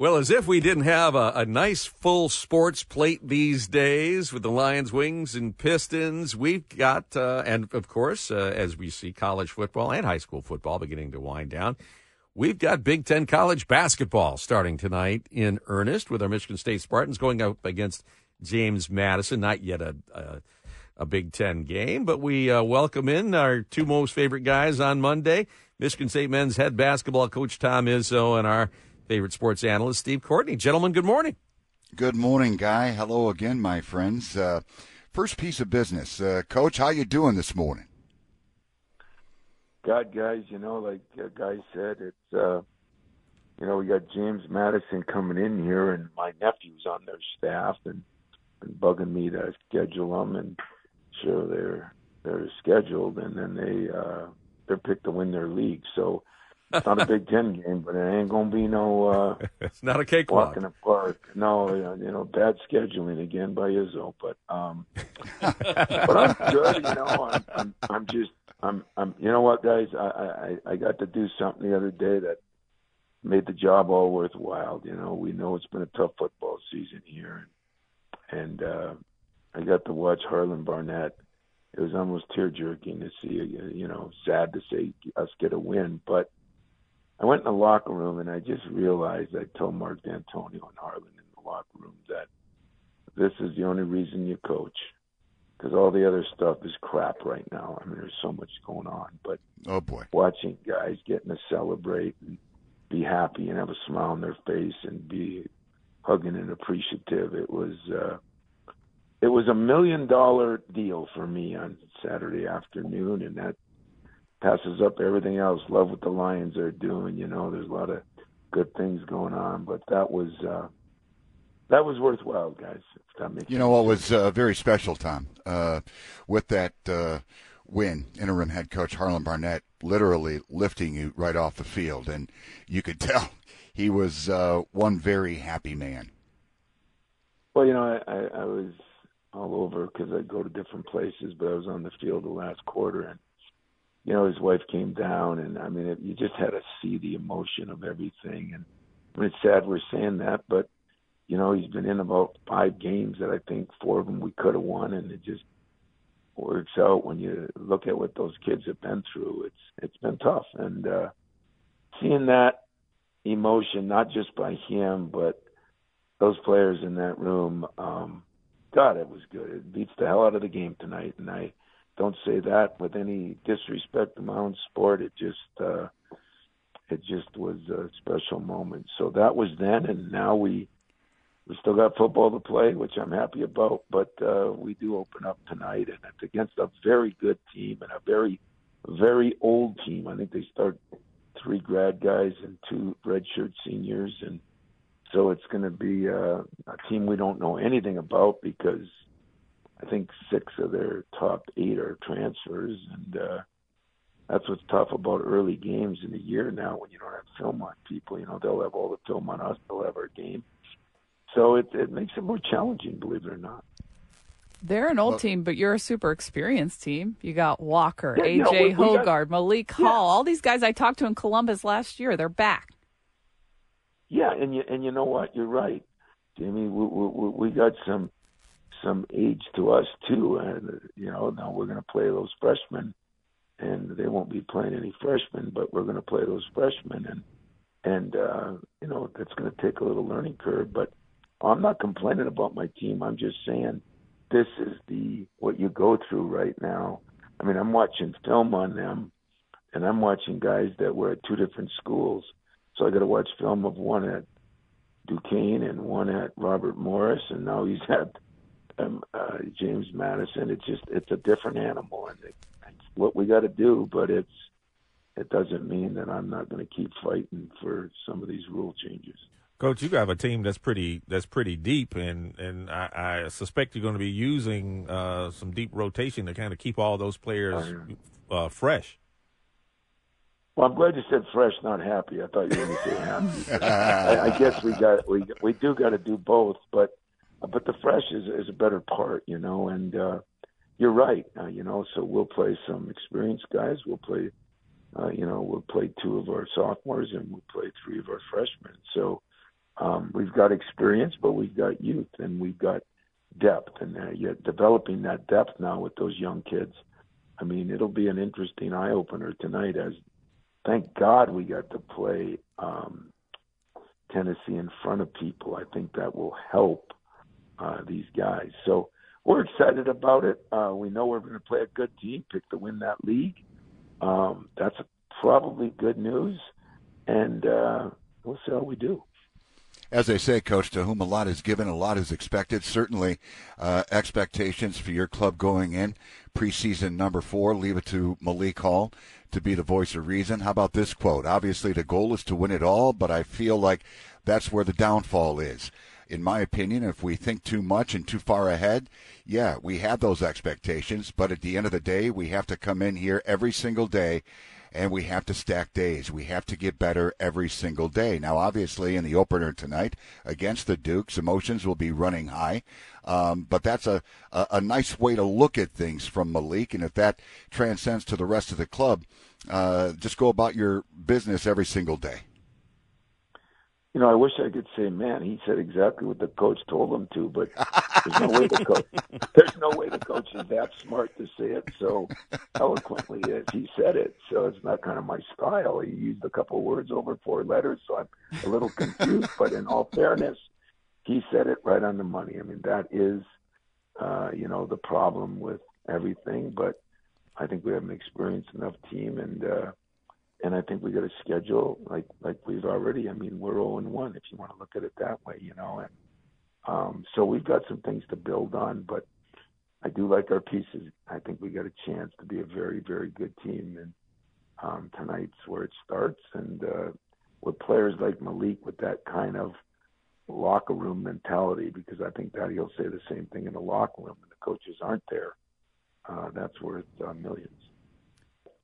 Well, as if we didn't have a, a, nice full sports plate these days with the Lions, Wings, and Pistons, we've got, uh, and of course, uh, as we see college football and high school football beginning to wind down, we've got Big Ten college basketball starting tonight in earnest with our Michigan State Spartans going up against James Madison. Not yet a, a, a Big Ten game, but we uh, welcome in our two most favorite guys on Monday Michigan State men's head basketball coach Tom Izzo and our favorite sports analyst, Steve Courtney. Gentlemen, good morning. Good morning, Guy. Hello again, my friends. Uh, first piece of business, uh, Coach. How you doing this morning? God, guys, you know, like uh, Guy said, it's uh, you know we got James Madison coming in here, and my nephew's on their staff, and been bugging me to schedule them and sure they're they're scheduled, and then they uh, they're picked to win their league. So it's not a Big Ten game, but it ain't gonna be no. uh It's not a cakewalk. Walk in the park. No, you know, bad scheduling again by Izzo. But um, but I'm good. You know, I'm, I'm I'm just I'm I'm. You know what, guys? I I I got to do something the other day that made the job all worthwhile. You know, we know it's been a tough football season here, and and uh, I got to watch Harlan Barnett. It was almost tear jerking to see. You know, sad to see us get a win, but I went in the locker room and I just realized I told Mark Dantonio and Harlan in the locker room that this is the only reason you coach because all the other stuff is crap right now. I mean, there's so much going on, but oh boy, watching guys getting to celebrate and be happy and have a smile on their face and be hugging and appreciative. It was uh, it was a million dollar deal for me on Saturday afternoon, and that passes up everything else. Love what the Lions are doing. You know, there's a lot of good things going on, but that was uh, that was worthwhile, guys. you know what was uh, very special, Tom, uh, with that uh, win. Interim head coach Harlan Barnett literally lifting you right off the field, and you could tell he was uh, one very happy man. Well, you know, I, I, I was all over because I go to different places, but I was on the field the last quarter, and you know, his wife came down, and I mean, it, you just had to see the emotion of everything. And I mean, it's sad we're saying that, but you know, he's been in about five games that I think four of them we could have won, and it just works out when you look at what those kids have been through. It's it's been tough, and uh, seeing that emotion, not just by him, but those players in that room. Um, God, it was good. It beats the hell out of the game tonight, and I don't say that with any disrespect to my own sport. It just uh, it just was a special moment. So that was then, and now we we still got football to play, which I'm happy about. But uh, we do open up tonight, and it's against a very good team and a very very old team. I think they start three grad guys and two redshirt seniors, and so it's going to be uh, a team we don't know anything about because I think six of their top eight are transfers, and uh, that's what's tough about early games in the year now when you don't have film on people. You know, they'll have all the film on us, they'll have our game. So it it makes it more challenging, believe it or not. They're an old well, team, but you're a super experienced team. You got Walker, yeah, AJ no, Hoggard, got, Malik Hall, yeah. all these guys I talked to in Columbus last year. They're back. Yeah, and you and you know what? You're right, Jamie. We we, we got some some age to us too. And you know, now we're going to play those freshmen, and they won't be playing any freshmen, but we're going to play those freshmen, and and uh, you know that's going to take a little learning curve. But I'm not complaining about my team. I'm just saying this is the what you go through right now. I mean, I'm watching film on them, and I'm watching guys that were at two different schools. So I got to watch film of one at Duquesne and one at Robert Morris, and now he's at um, uh, James Madison. It's just it's a different animal, and it, it's what we got to do. But it's it doesn't mean that I'm not going to keep fighting for some of these rule changes. Coach, you have a team that's pretty that's pretty deep, and and I, I suspect you're going to be using uh, some deep rotation to kind of keep all those players uh, fresh. Well, I'm glad you said fresh, not happy. I thought you were going to say happy. I, I guess we got we we do got to do both, but but the fresh is is a better part, you know. And uh, you're right, uh, you know. So we'll play some experienced guys. We'll play, uh, you know, we'll play two of our sophomores and we'll play three of our freshmen. So Um, we've got experience, but we've got youth and we've got depth, and uh, yet developing that depth now with those young kids. I mean, it'll be an interesting eye opener tonight. As thank God we got to play um, Tennessee in front of people. I think that will help uh, these guys. So we're excited about it. Uh, we know we're going to play a good team, pick to win that league. Um, that's probably good news, and uh, we'll see how we do as they say, Coach, to whom a lot is given, a lot is expected. Certainly, uh, expectations for your club going in preseason number four. Leave it to Malik Hall to be the voice of reason. How about this quote? Obviously, the goal is to win it all, but I feel like that's where the downfall is. In my opinion, if we think too much and too far ahead, yeah, we have those expectations, but at the end of the day, we have to come in here every single day and we have to stack days. We have to get better every single day. Now, obviously, in the opener tonight against the Dukes, emotions will be running high, um, but that's a, a, a nice way to look at things from Malik. And if that transcends to the rest of the club, uh, just go about your business every single day you know, I wish I could say, man, he said exactly what the coach told him to, but there's no way the coach, there's no way the coach is that smart to say it so eloquently as he said it. So it's not kind of my style. He used a couple of words over four letters, so I'm a little confused. but in all fairness, he said it right on the money. I mean, that is, uh, you know, the problem with everything. But I think we have an experienced enough team, and uh, and I think we got a schedule like like we've already. I mean, we're 0 and 1 if you want to look at it that way, you know. And um, so we've got some things to build on, but I do like our pieces. I think we got a chance to be a very very good team, and um, tonight's where it starts. And uh, with players like Malik with that kind of locker room mentality, because I think that he'll say the same thing in the locker room, and the coaches aren't there. Uh, that's worth uh, millions.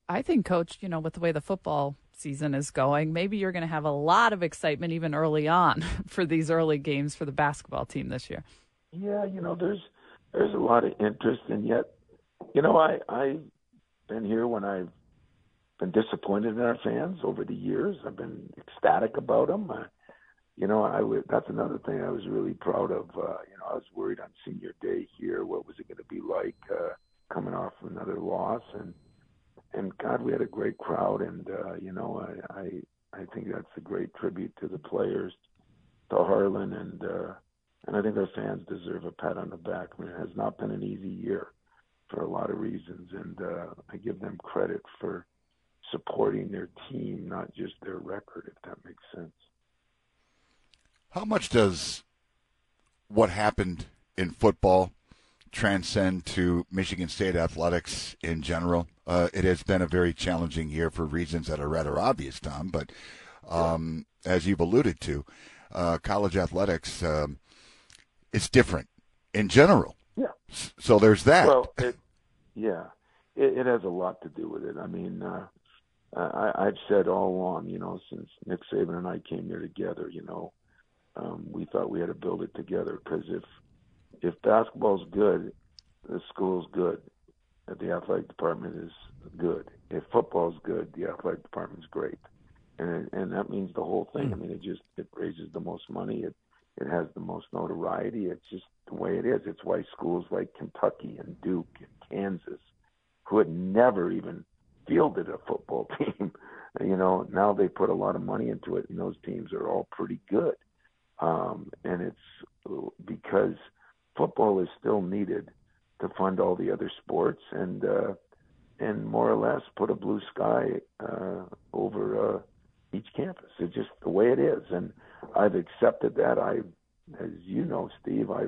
I think, Coach, you know, with the way the football season is going, maybe you're going to have a lot of excitement even early on for these early games for the basketball team this year. Yeah, you know, there's there's a lot of interest, and yet, you know, I I've been here when I've been disappointed in our fans over the years. I've been ecstatic about them. I, you know, I would. That's another thing I was really proud of. Uh, you know, I was worried on senior day here. What was it going to be like uh, coming off another loss and and God, we had a great crowd, and uh, you know, I, I I think that's a great tribute to the players, to Harlan, and uh, and I think our fans deserve a pat on the back. I mean, it has not been an easy year for a lot of reasons, and uh, I give them credit for supporting their team, not just their record, if that makes sense. How much does what happened in football transcend to Michigan State athletics in general? Uh, it has been a very challenging year for reasons that are rather obvious, Tom. But um, as you've alluded to, uh, college athletics um, it's different in general. Yeah. So there's that. Well, it, yeah, it, it has a lot to do with it. I mean, uh, I, I've said all along, you know, since Nick Saban and I came here together, you know, um, we thought we had to build it together because if if basketball's good, the school's good the athletic department is good. If football is good, the athletic department is great, and and that means the whole thing. I hmm. mean, it just it raises the most money. It it has the most notoriety. It's just the way it is. It's why schools like Kentucky and Duke and Kansas, who had never even fielded a football team, you know, now they put a lot of money into it, and those teams are all pretty good. Um, and it's because football is still needed to fund all the other sports and uh, and more or less put a blue sky uh, over uh, each campus. It's just the way it is, and I've accepted that. I, as you know, Steve, I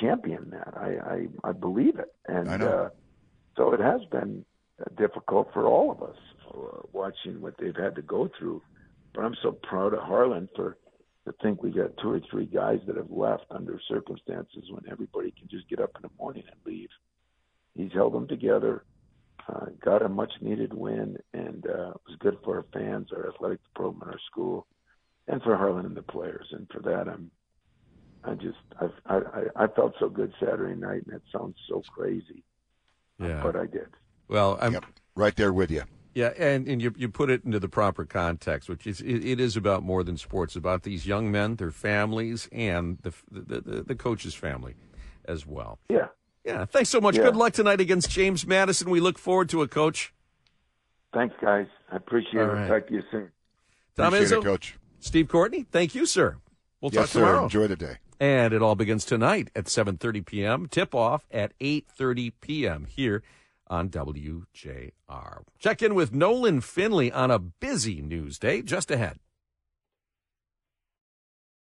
champion that. I I, I believe it, and uh, so it has been difficult for all of us uh, watching what they've had to go through. But I'm so proud of Harlan for to think we got two or three guys that have left under circumstances when everybody can just get up in the morning and leave. He's held them together, uh, got a much needed win, and uh, it was good for our fans, our athletic department, our school, and for Harlan and the players. And for that, I'm, I just, I've, I, I felt so good Saturday night, and it sounds so crazy. Yeah. But I did. Well, I'm yep. right there with you. Yeah, and, and you you put it into the proper context, which is it, it is about more than sports, about these young men, their families, and the the, the, the coach's family as well. Yeah. Yeah. Thanks so much. Yeah. Good luck tonight against James Madison. We look forward to it, Coach. Thanks, guys. I appreciate All it. right. Talk to you soon. Tom Appreciate Izzo, it, Coach. Steve Courtney, thank you, sir. We'll yes, talk sir. tomorrow. Enjoy the day. And it all begins tonight at 7:30 p.m. Tip off at 8:30 p.m. here on WJR. Check in with Nolan Finley on a busy news day just ahead.